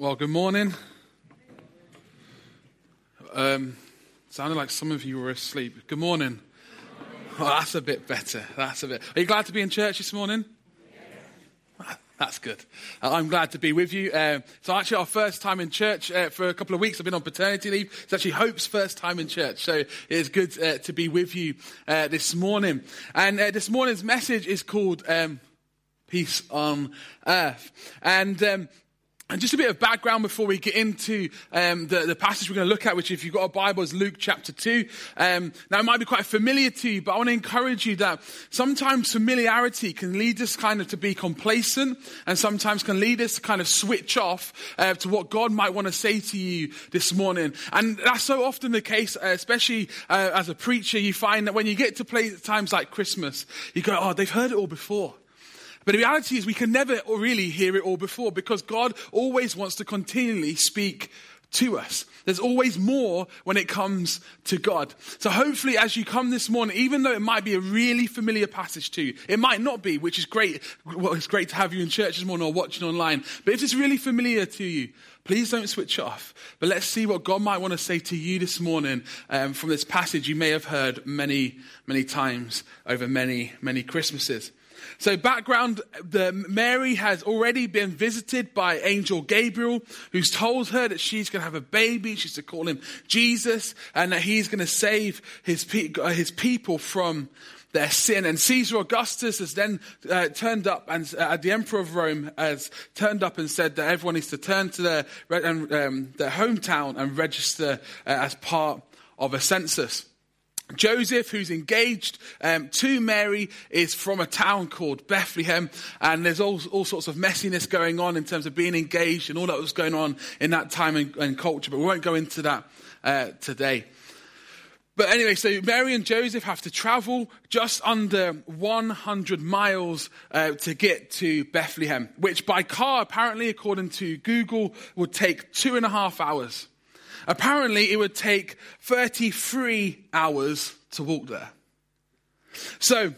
Well, good morning. Um, sounded like some of you were asleep. Good morning. Oh, that's a bit better. That's a bit. Are you glad to be in church this morning? That's good. I'm glad to be with you. Uh, it's actually our first time in church uh, for a couple of weeks. I've been on paternity leave. It's actually Hope's first time in church. So it's good uh, to be with you uh, this morning. And uh, this morning's message is called um, Peace on Earth. And um, and just a bit of background before we get into um, the, the, passage we're going to look at, which if you've got a Bible is Luke chapter 2. Um, now it might be quite familiar to you, but I want to encourage you that sometimes familiarity can lead us kind of to be complacent and sometimes can lead us to kind of switch off uh, to what God might want to say to you this morning. And that's so often the case, uh, especially uh, as a preacher, you find that when you get to play times like Christmas, you go, oh, they've heard it all before. But the reality is we can never really hear it all before because God always wants to continually speak to us. There's always more when it comes to God. So hopefully as you come this morning, even though it might be a really familiar passage to you, it might not be, which is great. Well, it's great to have you in church this morning or watching online. But if it's really familiar to you, please don't switch off. But let's see what God might want to say to you this morning um, from this passage you may have heard many, many times over many, many Christmases. So background, the, Mary has already been visited by angel Gabriel, who's told her that she's going to have a baby. She's to call him Jesus and that he's going to save his, uh, his people from their sin. And Caesar Augustus has then uh, turned up, and uh, the emperor of Rome has turned up and said that everyone needs to turn to their, um, their hometown and register uh, as part of a census. Joseph, who's engaged um, to Mary, is from a town called Bethlehem, and there's all, all sorts of messiness going on in terms of being engaged and all that was going on in that time and, and culture, but we won't go into that uh, today. But anyway, so Mary and Joseph have to travel just under 100 miles uh, to get to Bethlehem, which by car, apparently, according to Google, would take two and a half hours. Apparently, it would take 33 hours to walk there. So,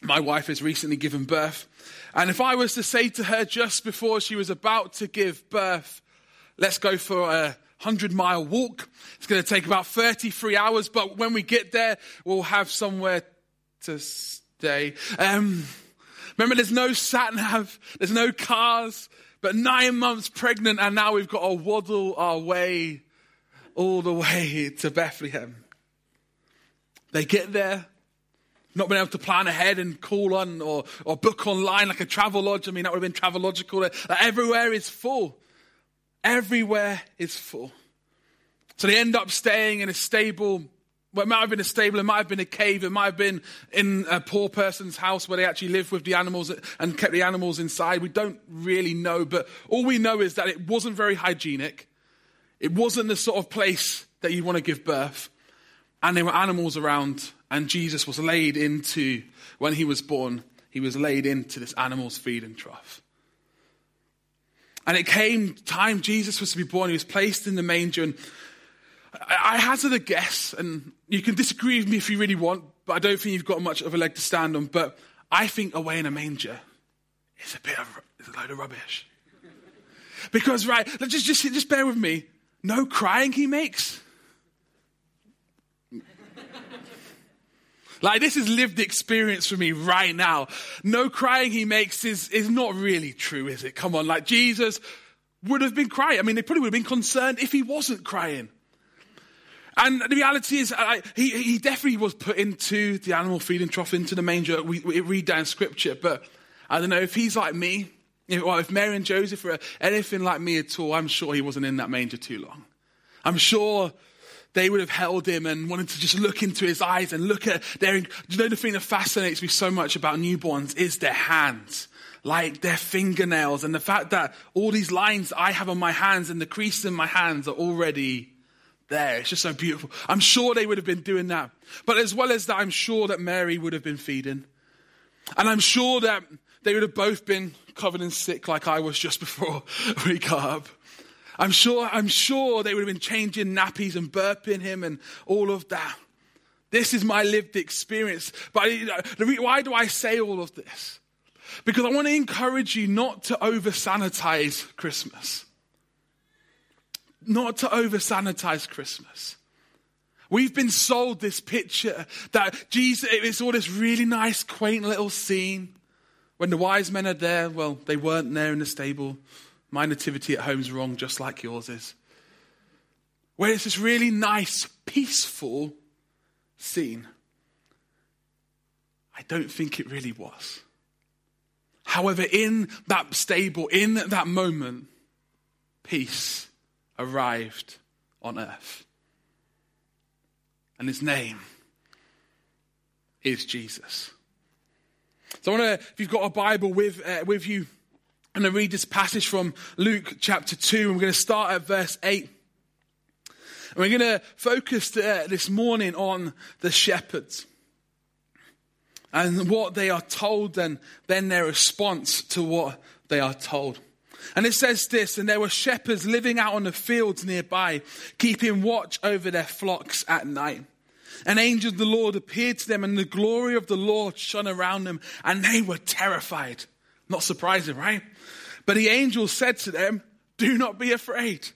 my wife has recently given birth. And if I was to say to her just before she was about to give birth, let's go for a 100 mile walk, it's going to take about 33 hours, but when we get there, we'll have somewhere to stay. Um, remember, there's no sat nav, there's no cars, but nine months pregnant, and now we've got to waddle our way all the way to Bethlehem. They get there, not being able to plan ahead and call on or, or book online like a travel lodge. I mean, that would have been Travelogical. Everywhere is full. Everywhere is full. So they end up staying in a stable. Well, it might have been a stable, it might have been a cave, it might have been in a poor person's house where they actually lived with the animals and kept the animals inside. We don't really know, but all we know is that it wasn't very hygienic. It wasn't the sort of place that you'd want to give birth. And there were animals around, and Jesus was laid into, when he was born, he was laid into this animal's feeding trough. And it came time Jesus was to be born. He was placed in the manger. And I hazard a guess, and you can disagree with me if you really want, but I don't think you've got much of a leg to stand on. But I think away in a manger is a bit of a load of rubbish. Because, right, just, just, just bear with me. No crying he makes. Like this is lived experience for me right now. No crying he makes is, is not really true, is it? Come on, like Jesus would have been crying. I mean, they probably would have been concerned if he wasn't crying. And the reality is, uh, he, he definitely was put into the animal feeding trough, into the manger. We, we read down scripture, but I don't know if he's like me, if, well, if Mary and Joseph were anything like me at all, I'm sure he wasn't in that manger too long. I'm sure they would have held him and wanted to just look into his eyes and look at their. You know, the thing that fascinates me so much about newborns is their hands, like their fingernails, and the fact that all these lines I have on my hands and the creases in my hands are already there. It's just so beautiful. I'm sure they would have been doing that. But as well as that, I'm sure that Mary would have been feeding. And I'm sure that they would have both been covered in sick like I was just before we got up. I'm sure, I'm sure they would have been changing nappies and burping him and all of that. This is my lived experience. But why do I say all of this? Because I want to encourage you not to over sanitize Christmas. not to over sanitize Christmas. We've been sold this picture that Jesus, it's all this really nice, quaint little scene. When the wise men are there, well, they weren't there in the stable. My nativity at home's wrong, just like yours is. Where it's this really nice, peaceful scene. I don't think it really was. However, in that stable, in that moment, peace arrived on earth. And his name is Jesus. So I want to, if you've got a Bible with, uh, with you, I'm going to read this passage from Luke chapter 2. And we're going to start at verse 8. And we're going to focus uh, this morning on the shepherds and what they are told and then their response to what they are told. And it says this, and there were shepherds living out on the fields nearby, keeping watch over their flocks at night. An angel of the Lord appeared to them, and the glory of the Lord shone around them, and they were terrified. Not surprising, right? But the angel said to them, Do not be afraid.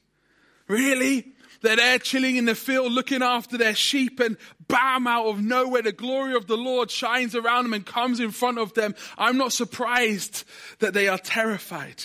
Really? They're there chilling in the field, looking after their sheep, and bam, out of nowhere, the glory of the Lord shines around them and comes in front of them. I'm not surprised that they are terrified.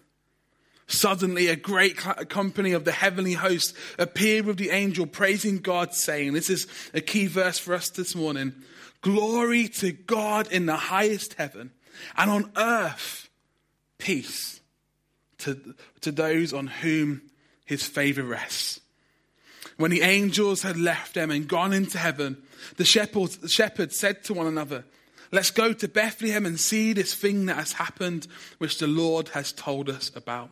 Suddenly, a great company of the heavenly host appeared with the angel, praising God, saying, This is a key verse for us this morning Glory to God in the highest heaven, and on earth, peace to, to those on whom his favor rests. When the angels had left them and gone into heaven, the shepherds, the shepherds said to one another, Let's go to Bethlehem and see this thing that has happened, which the Lord has told us about.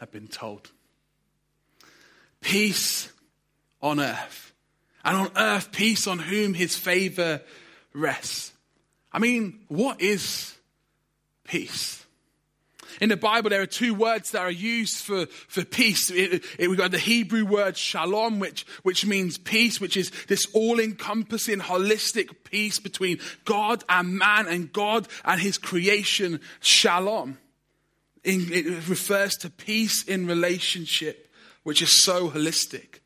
had been told. Peace on earth, and on earth, peace on whom his favor rests. I mean, what is peace? In the Bible, there are two words that are used for, for peace. It, it, we've got the Hebrew word shalom, which, which means peace, which is this all encompassing, holistic peace between God and man and God and his creation, shalom. It refers to peace in relationship, which is so holistic.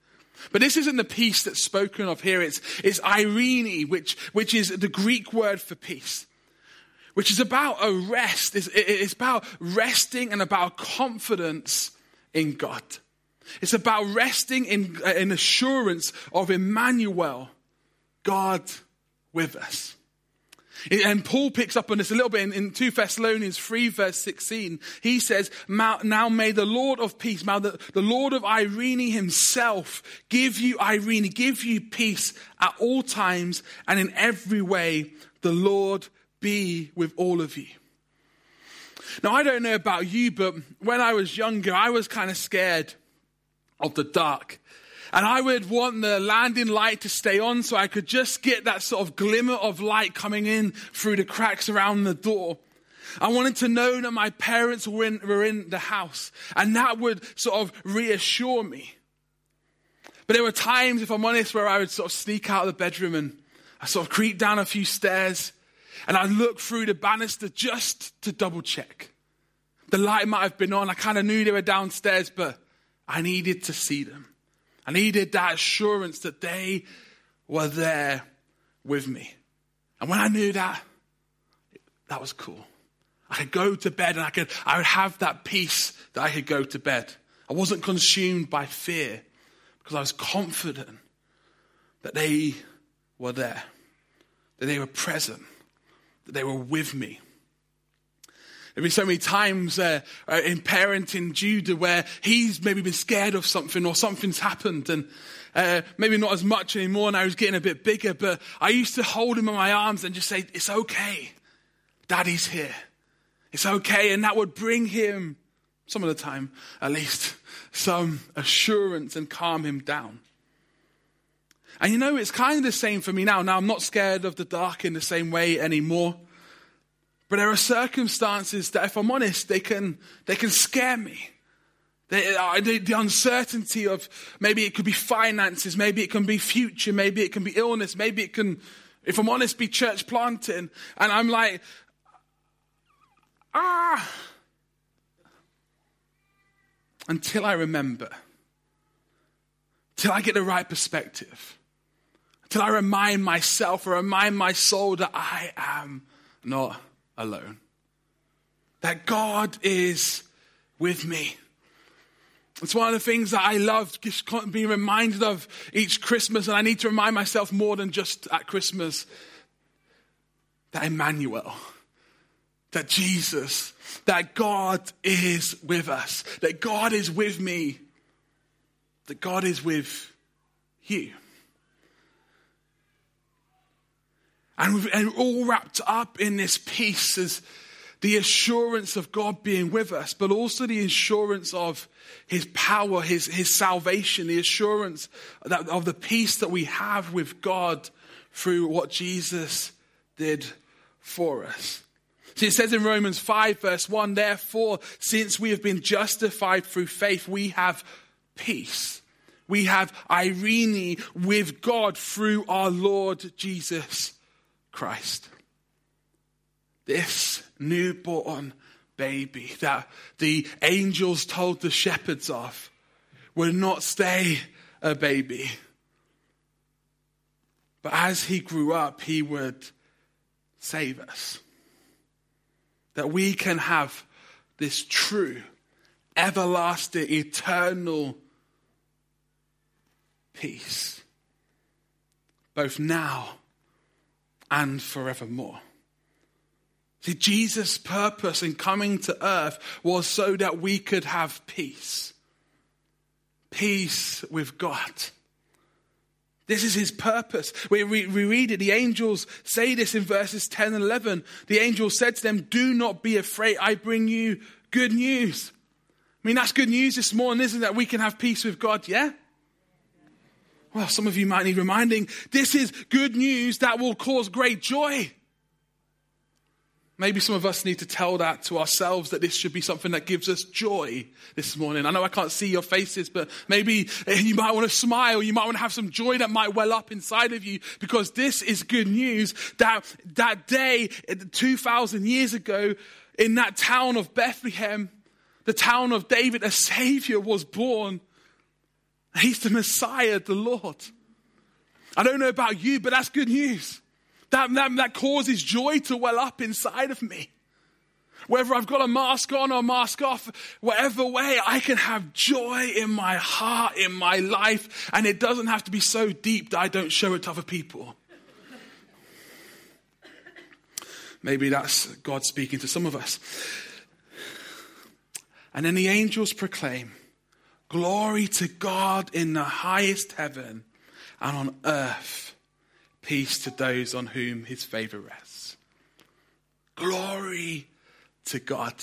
But this isn't the peace that's spoken of here. It's, it's eirene, which, which is the Greek word for peace which is about a rest. It's, it's about resting and about confidence in God. It's about resting in, in assurance of Emmanuel, God with us. And Paul picks up on this a little bit in, in 2 Thessalonians 3 verse 16. He says, now may the Lord of peace, now the, the Lord of eirene himself give you eirene, give you peace at all times and in every way. The Lord be with all of you. Now, I don't know about you, but when I was younger, I was kind of scared of the dark. And I would want the landing light to stay on so I could just get that sort of glimmer of light coming in through the cracks around the door. I wanted to know that my parents were in, were in the house, and that would sort of reassure me. But there were times, if I'm honest, where I would sort of sneak out of the bedroom and I sort of creep down a few stairs and I looked through the banister just to double check. The light might have been on. I kind of knew they were downstairs, but I needed to see them. I needed that assurance that they were there with me. And when I knew that, that was cool. I could go to bed and I could, I would have that peace that I could go to bed. I wasn't consumed by fear because I was confident that they were there, that they were present that they were with me. There've been so many times uh, uh, in parenting Judah where he's maybe been scared of something or something's happened and uh, maybe not as much anymore now he's getting a bit bigger, but I used to hold him in my arms and just say, it's okay. Daddy's here. It's okay. And that would bring him, some of the time at least, some assurance and calm him down. And you know, it's kind of the same for me now. Now I'm not scared of the dark in the same way anymore. But there are circumstances that, if I'm honest, they can, they can scare me. They, uh, the, the uncertainty of maybe it could be finances, maybe it can be future, maybe it can be illness, maybe it can, if I'm honest, be church planting. And I'm like, ah. Until I remember, till I get the right perspective, till I remind myself or remind my soul that I am not alone. That God is with me. It's one of the things that I love just being reminded of each Christmas, and I need to remind myself more than just at Christmas that Emmanuel, that Jesus, that God is with us, that God is with me, that God is with you. And, all wrapped up in this peace is the assurance of God being with us, but also the assurance of His power, His, His salvation, the assurance that, of the peace that we have with God through what Jesus did for us. See, it says in Romans 5, verse 1, therefore, since we have been justified through faith, we have peace. We have eirene with God through our Lord Jesus Christ. This newborn baby that the angels told the shepherds of would not stay a baby. But as he grew up, he would save us. That we can have this true, everlasting, eternal peace, both now and forevermore. See, Jesus' purpose in coming to earth was so that we could have peace. Peace with God. This is his purpose. We, we, we, read it. The angels say this in verses 10 and 11. The angel said to them, Do not be afraid. I bring you good news. I mean, that's good news this morning, isn't it? We can have peace with God, yeah? Well, some of you might need reminding. This is good news that will cause great joy. Maybe some of us need to tell that to ourselves that this should be something that gives us joy this morning. I know I can't see your faces, but maybe eh, you might want to smile. You might want to have some joy that might well up inside of you because this is good news that that day eh, 2,000 years ago in that town of Bethlehem, the town of David, a savior was born He's the Messiah, the Lord. I don't know about you, but that's good news. That, that, that causes joy to well up inside of me. Whether I've got a mask on or mask off, whatever way, I can have joy in my heart, in my life, and it doesn't have to be so deep that I don't show it to other people. Maybe that's God speaking to some of us. And then the angels proclaim, Glory to God in the highest heaven and on earth, peace to those on whom his favor rests. Glory to God.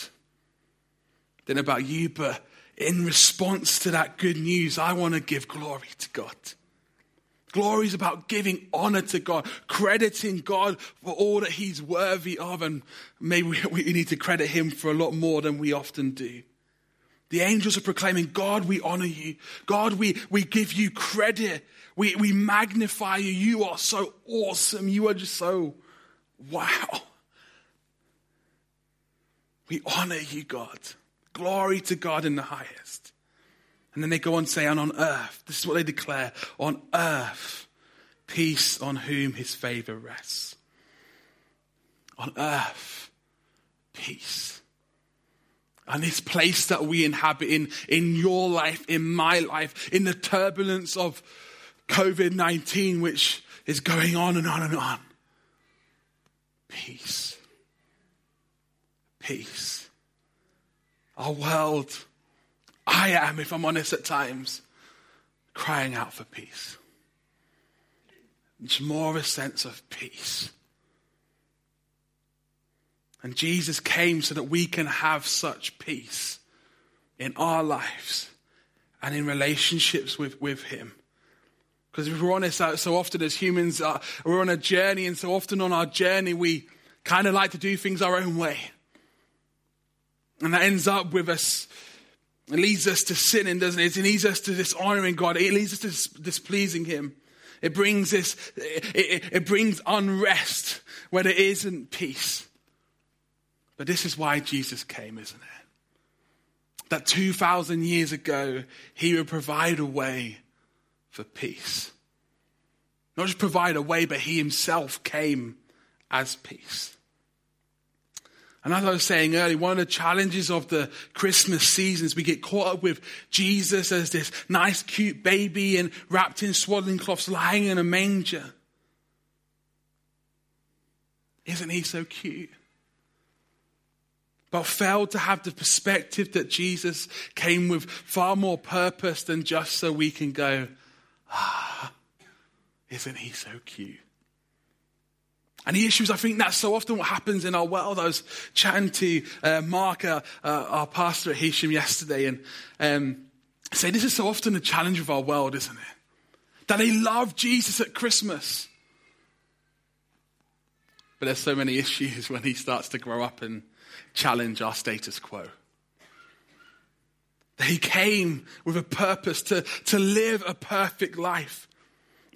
Then about you, but in response to that good news, I want to give glory to God. Glory is about giving honor to God, crediting God for all that He's worthy of, and maybe we need to credit Him for a lot more than we often do. The angels are proclaiming, God, we honor you. God, we, we give you credit. We, we magnify you. You are so awesome. You are just so wow. We honor you, God. Glory to God in the highest. And then they go on saying, on earth, this is what they declare on earth, peace on whom his favor rests. On earth, peace and this place that we inhabit in, in your life, in my life, in the turbulence of COVID 19, which is going on and on and on. Peace. Peace. our world, I am, if I'm honest at times, crying out for peace. It's more a sense of peace. And Jesus came so that we can have such peace in our lives and in relationships with, with Him. Because if we're honest, uh, so often as humans, uh, we're on a journey, and so often on our journey, we kind of like to do things our own way. And that ends up with us, it leads us to sinning, doesn't it? It leads us to dishonoring God. It leads us to displeasing Him. It brings this, it, it, it brings unrest where there isn't peace. But this is why Jesus came, isn't it? That 2,000 years ago, He would provide a way for peace. Not just provide a way, but He Himself came as peace. And as I was saying earlier, one of the challenges of the Christmas season is we get caught up with Jesus as this nice, cute baby and wrapped in swaddling cloths lying in a manger. Isn't he so cute? But failed to have the perspective that Jesus came with far more purpose than just so we can go, ah, isn't he so cute? And the issue is, I think that's so often what happens in our world. I was chatting to uh, Mark, uh, uh, our pastor at Heysham yesterday, and um, say this is so often the challenge of our world, isn't it? That they love Jesus at Christmas. But there's so many issues when he starts to grow up and challenge our status quo. He came with a purpose to, to live a perfect life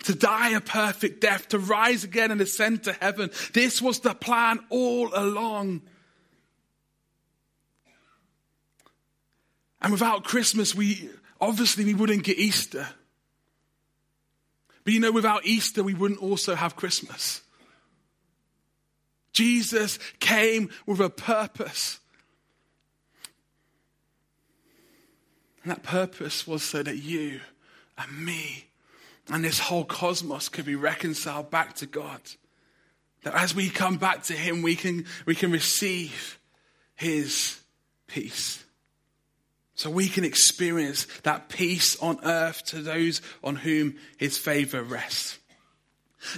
to die a perfect death, to rise again and ascend to heaven. This was the plan all along. And without Christmas, we obviously we wouldn't get Easter. But you know, without Easter, we wouldn't also have Christmas. Jesus came with a purpose. And that purpose was so that you and me and this whole cosmos could be reconciled back to God. That as we come back to Him, we can, we can receive His peace. So we can experience that peace on earth to those on whom His favor rests.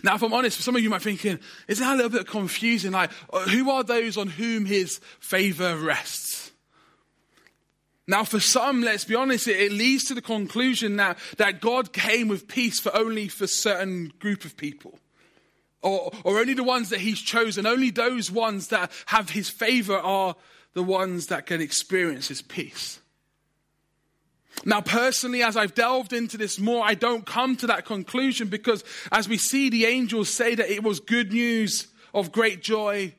Now, if I'm honest, some of you might be thinking, isn't that a little bit confusing? Like, uh, who are those on whom His favor rests? Now, for some, let's be honest, it, it leads to the conclusion that, that God came with peace for only for certain group of people. Or, or only the ones that he's chosen. Only those ones that have his favor are the ones that can experience his peace. Now, personally, as I've delved into this more, I don't come to that conclusion because as we see the angels say that it was good news of great joy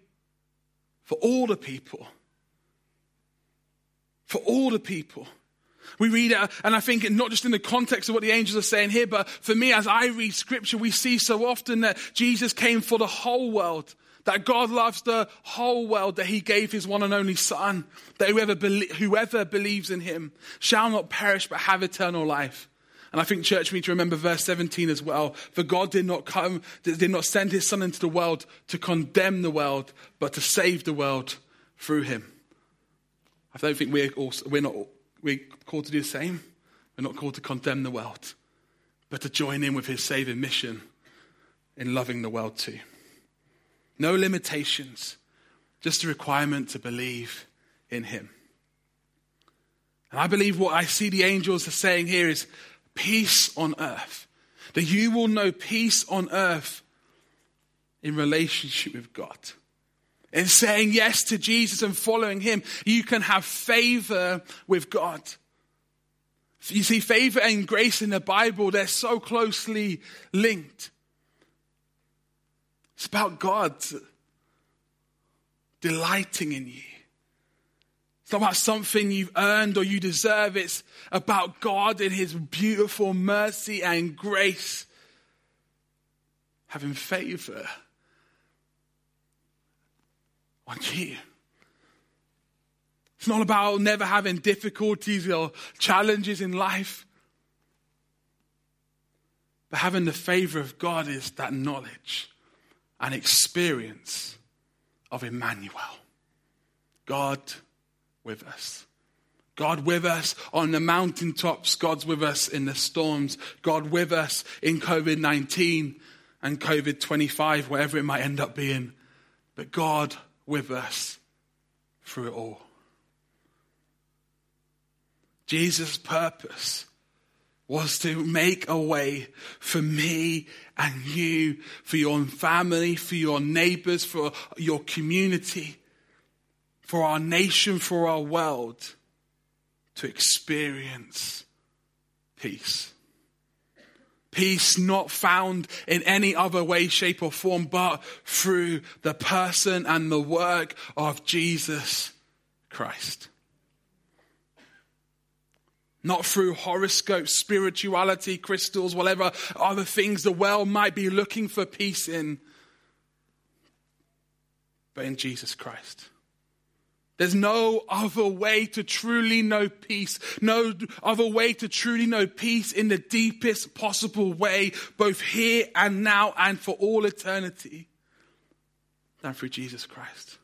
for all the people for all the people. We read it, and I think not just in the context of what the angels are saying here, but for me, as I read scripture, we see so often that Jesus came for the whole world, that God loves the whole world, that he gave his one and only son, that whoever, whoever believes in him shall not perish but have eternal life. And I think church, we need to remember verse 17 as well. For God did not come, did not send his son into the world to condemn the world, but to save the world through him. I don't think we're, also, we're not we're called to do the same. We're not called to condemn the world, but to join in with his saving mission in loving the world too. No limitations, just a requirement to believe in him. And I believe what I see the angels are saying here is peace on earth. That you will know peace on earth in relationship with God in saying yes to Jesus and following him, you can have favor with God. You see, favor and grace in the Bible, they're so closely linked. It's about God delighting in you. It's not about something you've earned or you deserve. It's about God in His beautiful mercy and grace having favor on you. It's not about never having difficulties or challenges in life. But having the favor of God is that knowledge and experience of Emmanuel, God with us. God with us on the mountaintops. God's with us in the storms. God with us in COVID 19 and COVID 25, wherever it might end up being. But God with us through it all. Jesus' purpose was to make a way for me and you, for your family, for your neighbors, for your community, for our nation, for our world to experience peace. Peace not found in any other way, shape, or form, but through the person and the work of Jesus Christ. Not through horoscopes, spirituality, crystals, whatever other things the world might be looking for peace in, but in Jesus Christ. There's no other way to truly know peace. No other way to truly know peace in the deepest possible way, both here and now and for all eternity, than through Jesus Christ.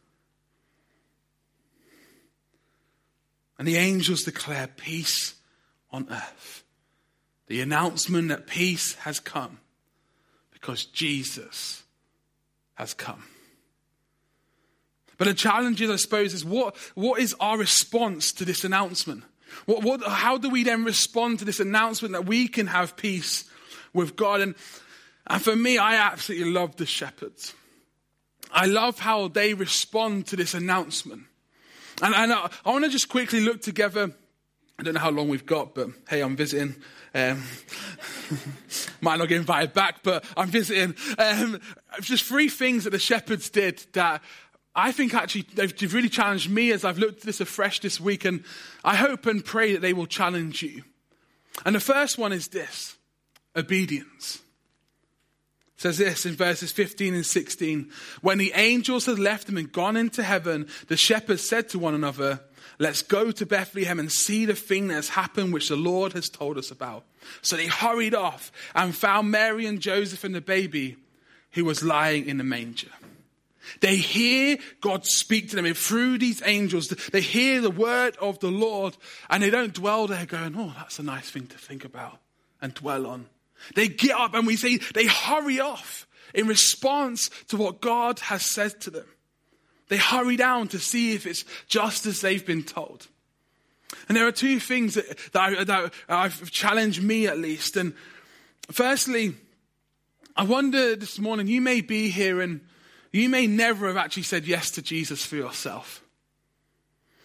And the angels declare peace on earth. The announcement that peace has come because Jesus has come. But the challenge is, I suppose, is what, what is our response to this announcement? What, what, how do we then respond to this announcement that we can have peace with God? And, and for me, I absolutely love the shepherds. I love how they respond to this announcement. And, and I, I want to just quickly look together. I don't know how long we've got, but hey, I'm visiting. Um, might not get invited back, but I'm visiting. Um, just three things that the shepherds did that I think actually they've really challenged me as I've looked at this afresh this week, and I hope and pray that they will challenge you. And the first one is this obedience. It says this in verses 15 and 16. When the angels had left them and gone into heaven, the shepherds said to one another, Let's go to Bethlehem and see the thing that has happened, which the Lord has told us about. So they hurried off and found Mary and Joseph and the baby who was lying in the manger. They hear God speak to them and through these angels. They hear the word of the Lord and they don't dwell there going, oh, that's a nice thing to think about and dwell on. They get up and we see they hurry off in response to what God has said to them. They hurry down to see if it's just as they've been told. And there are two things that, that, I, that have challenged me at least. And firstly, I wonder this morning, you may be here and you may never have actually said yes to Jesus for yourself.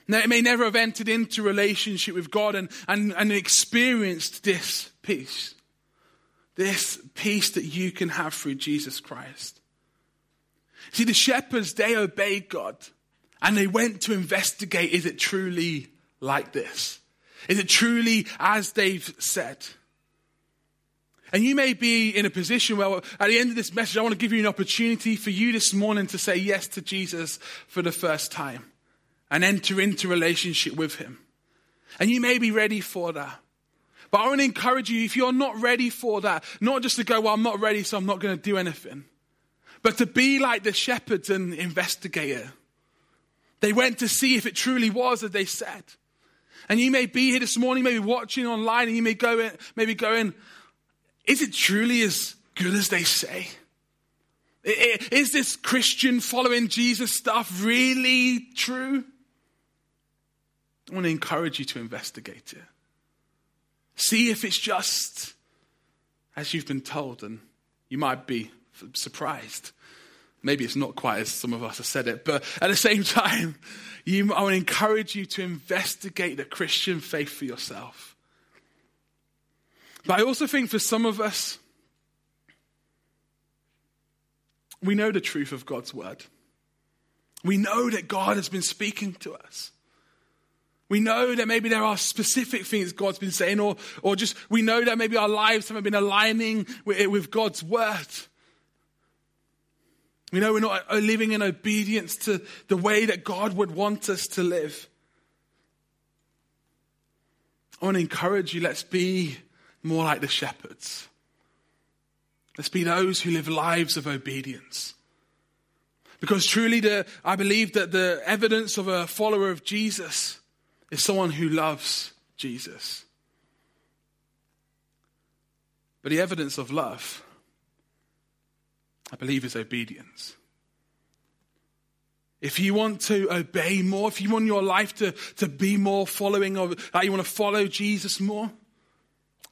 Now, it may never have entered into relationship with God and, and, and experienced this peace. This peace that you can have through Jesus Christ. See, the shepherds, they obeyed God and they went to investigate is it truly like this? Is it truly as they've said? And you may be in a position where at the end of this message, I want to give you an opportunity for you this morning to say yes to Jesus for the first time and enter into relationship with him. And you may be ready for that. But I want to encourage you, if you're not ready for that, not just to go, well, I'm not ready, so I'm not going to do anything, but to be like the shepherds and investigator. They went to see if it truly was as they said. And you may be here this morning, maybe watching online, and you may go in, maybe going, is it truly as good as they say? Is this Christian following Jesus stuff really true? I want to encourage you to investigate it. See if it's just as you've been told, and you might be surprised. Maybe it's not quite as some of us have said it, but at the same time, you, I to encourage you to investigate the Christian faith for yourself. But I also think for some of us, we know the truth of God's word. We know that God has been speaking to us. We know that maybe there are specific things God's been saying, or, or just we know that maybe our lives haven't been aligning with, with God's word. We know we're not uh, living in obedience to the way that God would want us to live. I want to encourage you, let's be more like the shepherds. Let's be those who live lives of obedience. Because truly, the, I believe that the evidence of a follower of Jesus is someone who loves Jesus. But the evidence of love, I believe, is obedience. If you want to obey more, if you want your life to, to be more following of, like you want to follow Jesus more,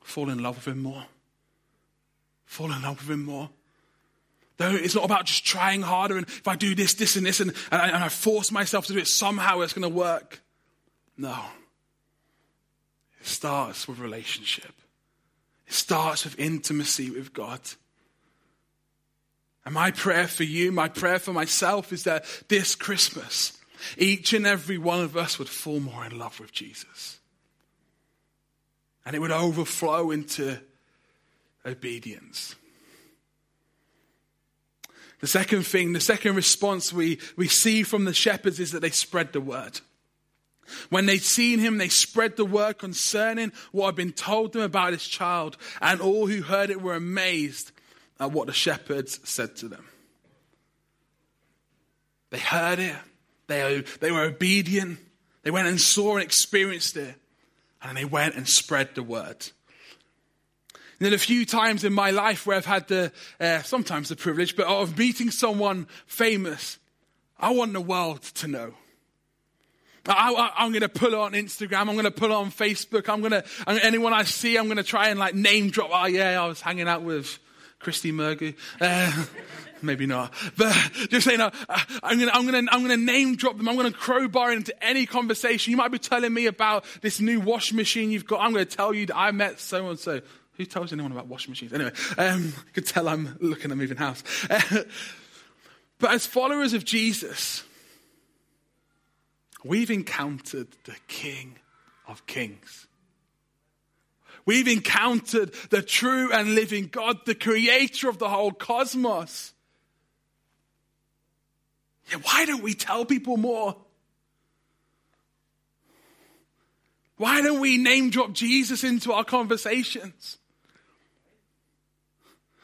fall in love with him more. Fall in love with him more. Though it's not about just trying harder and if I do this, this, and this, and, and, I, and I force myself to do it, somehow it's going to work. No. It starts with relationship. It starts with intimacy with God. And my prayer for you, my prayer for myself is that this Christmas, each and every one of us would fall more in love with Jesus. And it would overflow into obedience. The second thing, the second response we, we see from the shepherds is that they spread the word. When they'd seen him, they spread the word concerning what had been told them about his child, and all who heard it were amazed at what the shepherds said to them. They heard it, they, they were obedient, they went and saw and experienced it, and they went and spread the word. And then a few times in my life where I've had the, uh, sometimes the privilege, but of meeting someone famous, I want the world to know. I, am going to put on Instagram. I'm going to put on Facebook. I'm going to, anyone I see, I'm going to try and like name drop. Oh yeah, I was hanging out with Christy Murgu. Uh, maybe not. But just saying, uh, I'm going to, I'm to, I'm to name drop them. I'm going to crowbar into any conversation. You might be telling me about this new washing machine you've got. I'm going to tell you that I met so and so. Who tells anyone about washing machines? Anyway, um, you can tell I'm looking at moving house. but as followers of Jesus, we've encountered the King of Kings. We've encountered the true and living God, the creator of the whole cosmos. Yeah, why don't we tell people more? Why don't we name drop Jesus into our conversations?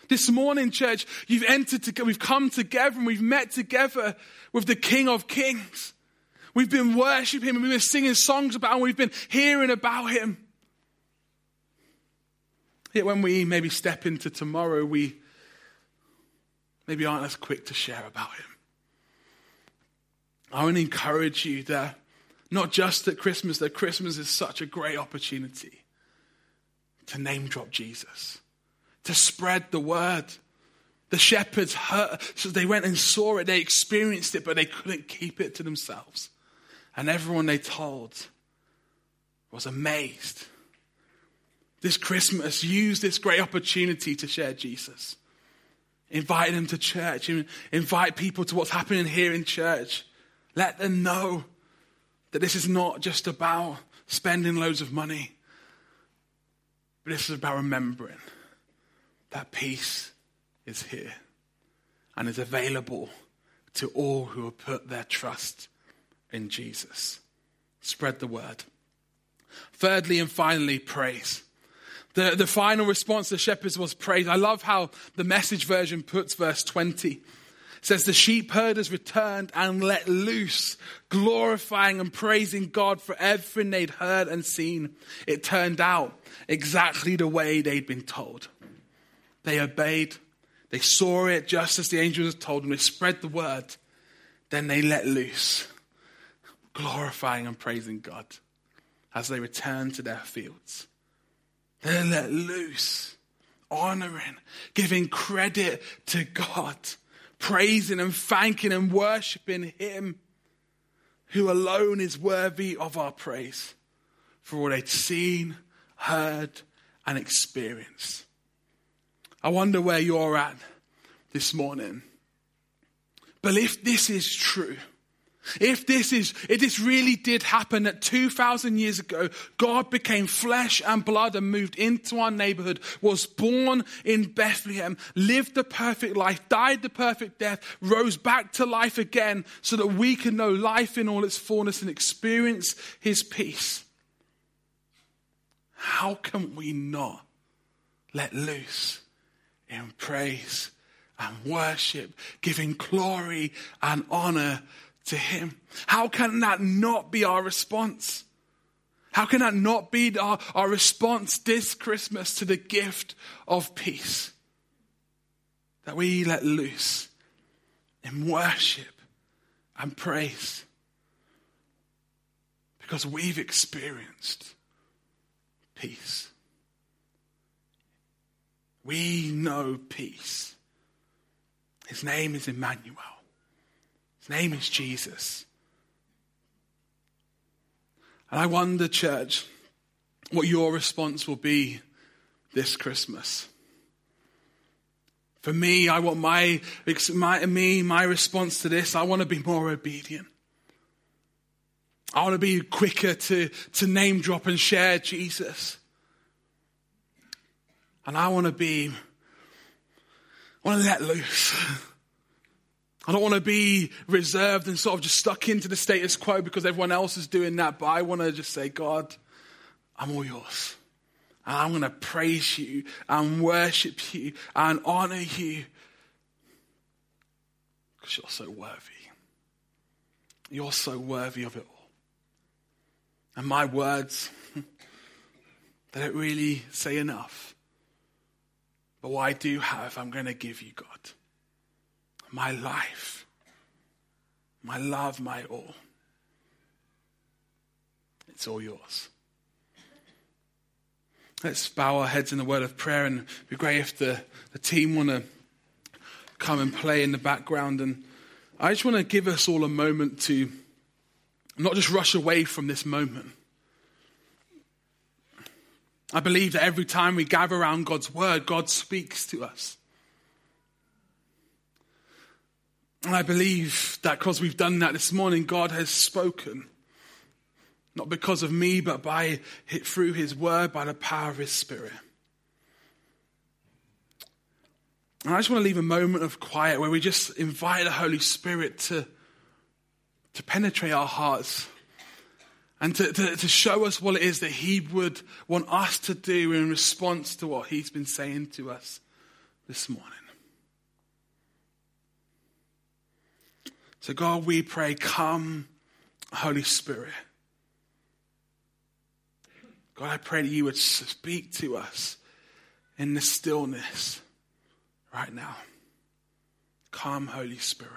This morning, church, you've entered together, we've come together and we've met together with the King of Kings. We've been worshiping him we've been singing songs about him. We've been hearing about him. Yet when we maybe step into tomorrow, we maybe aren't as quick to share about him. I want to encourage you that not just at Christmas, that Christmas is such a great opportunity to name drop Jesus, to spread the word. The shepherds heard, so they went and saw it, they experienced it, but they couldn't keep it to themselves. And everyone they told was amazed. This Christmas, use this great opportunity to share Jesus. Invite them to church. Invite people to what's happening here in church. Let them know that this is not just about spending loads of money, but this is about remembering that peace is here and is available to all who have put their trust in Jesus. Spread the word. Thirdly and finally, praise. The, the final response the shepherds was praise. I love how the message version puts verse 20. It says, The sheep herders returned and let loose, glorifying and praising God for everything they'd heard and seen. It turned out exactly the way they'd been told. They obeyed, they saw it just as the angels had told them, they spread the word, then they let loose glorifying and praising God as they returned to their fields. They're let loose, honoring, giving credit to God, praising and thanking and worshiping Him who alone is worthy of our praise for all they'd seen, heard, and experienced. I wonder where you're at this morning. But if this is true, if this is, if this really did happen that 2,000 years ago, God became flesh and blood and moved into our neighborhood, was born in Bethlehem, lived the perfect life, died the perfect death, rose back to life again so that we can know life in all its fullness and experience his peace. How can we not let loose in praise and worship, giving glory and honor to Him. How can that not be our response? How can that not be our, our response this Christmas to the gift of peace? That we let loose in worship and praise because we've experienced peace. We know peace. His name is Emmanuel. His name is Jesus. And I wonder, church, what your response will be this Christmas. For me, I want my, my, me, my response to this, I want to be more obedient. I want to be quicker to, to name drop and share Jesus. And I want to be, I want to let loose. I don't want to be reserved and sort of just stuck into the status quo because everyone else is doing that. But I want to just say, God, I'm all yours. And I'm going to praise you and worship you and honor you because you're so worthy. You're so worthy of it all. And my words, they don't really say enough. But what I do have, I'm going to give you, God my life, my love, my all. It's all yours. Let's bow our heads in a word of prayer, and it'd be great if the, the team want to come and play in the background. And I just want to give us all a moment to not just rush away from this moment. I believe that every time we gather around God's word, God speaks to us. And I believe that because we've done that this morning, God has spoken. Not because of me, but by through his word, by the power of his spirit. And I just want to leave a moment of quiet where we just invite the Holy Spirit to, to penetrate our hearts and to, to, to show us what it is that He would want us to do in response to what He's been saying to us this morning. So, God, we pray, come, Holy Spirit. God, I pray that you would speak to us in the stillness right now. Come, Holy Spirit.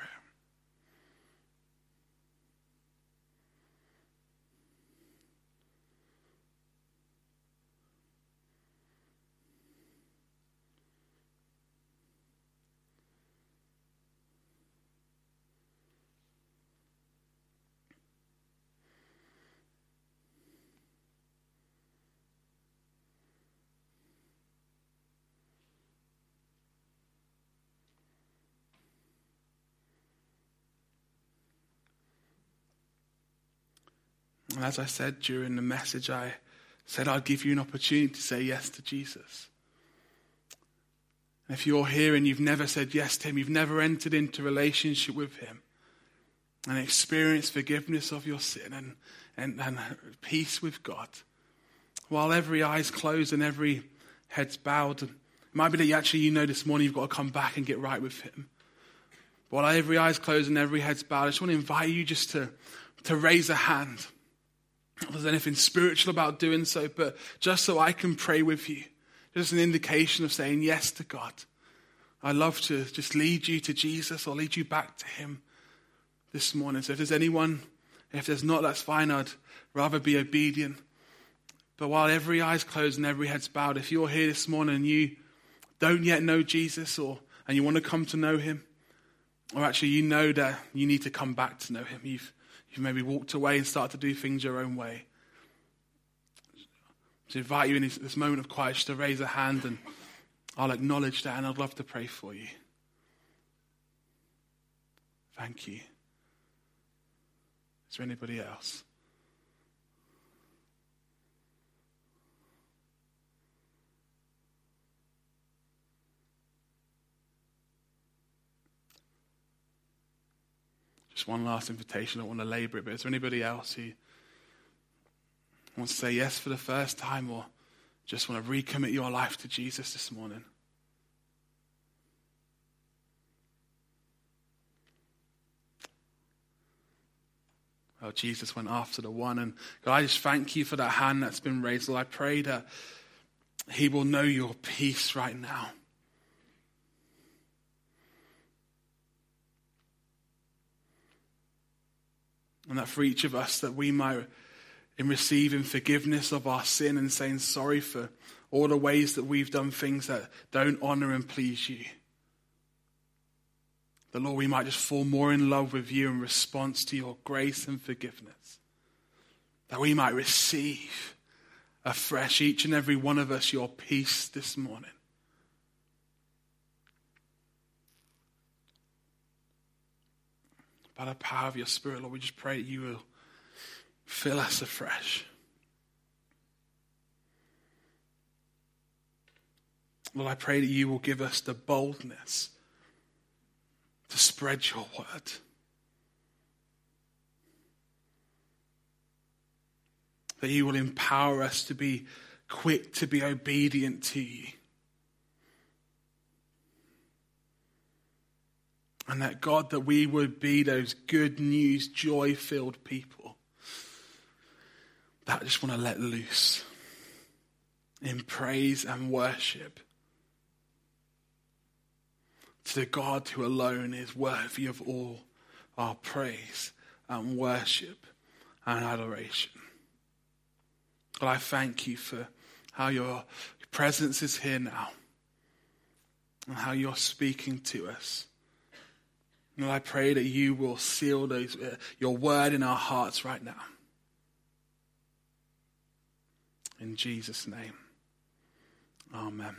And as I said during the message, I said I'd give you an opportunity to say yes to Jesus. And if you're here and you've never said yes to Him, you've never entered into relationship with Him and experienced forgiveness of your sin and, and, and peace with God, while every eye's closed and every head's bowed, it might be that you actually you know this morning you've got to come back and get right with Him. While every eye's closed and every head's bowed, I just want to invite you just to, to raise a hand if there's anything spiritual about doing so, but just so I can pray with you. Just an indication of saying yes to God. I love to just lead you to Jesus or lead you back to Him this morning. So if there's anyone, if there's not, that's fine. I'd rather be obedient. But while every eye's closed and every head's bowed, if you're here this morning and you don't yet know Jesus or and you want to come to know Him, or actually you know that you need to come back to know Him, you've You've maybe walked away and started to do things your own way. To invite you in this, this moment of quiet just to raise a hand and I'll acknowledge that and I'd love to pray for you. Thank you. Is there anybody else? Just one last invitation. I don't want to labor it, but is there anybody else who wants to say yes for the first time or just want to recommit your life to Jesus this morning? Well, Jesus went after the one. And God, I just thank you for that hand that's been raised. I pray that he will know your peace right now. And that for each of us, that we might, in receiving forgiveness of our sin and saying sorry for all the ways that we've done things that don't honor and please you. The Lord, we might just fall more in love with you in response to your grace and forgiveness. That we might receive afresh, each and every one of us, your peace this morning. By the power of your Spirit, Lord, we just pray that you will fill us afresh. Lord, I pray that you will give us the boldness to spread your word. That you will empower us to be quick to be obedient to you. And that God, that we would be those good news, joy filled people that I just want to let loose in praise and worship to the God who alone is worthy of all our praise and worship and adoration. God, I thank you for how your presence is here now and how you're speaking to us. And I pray that you will seal those, uh, your word in our hearts right now. In Jesus' name, amen.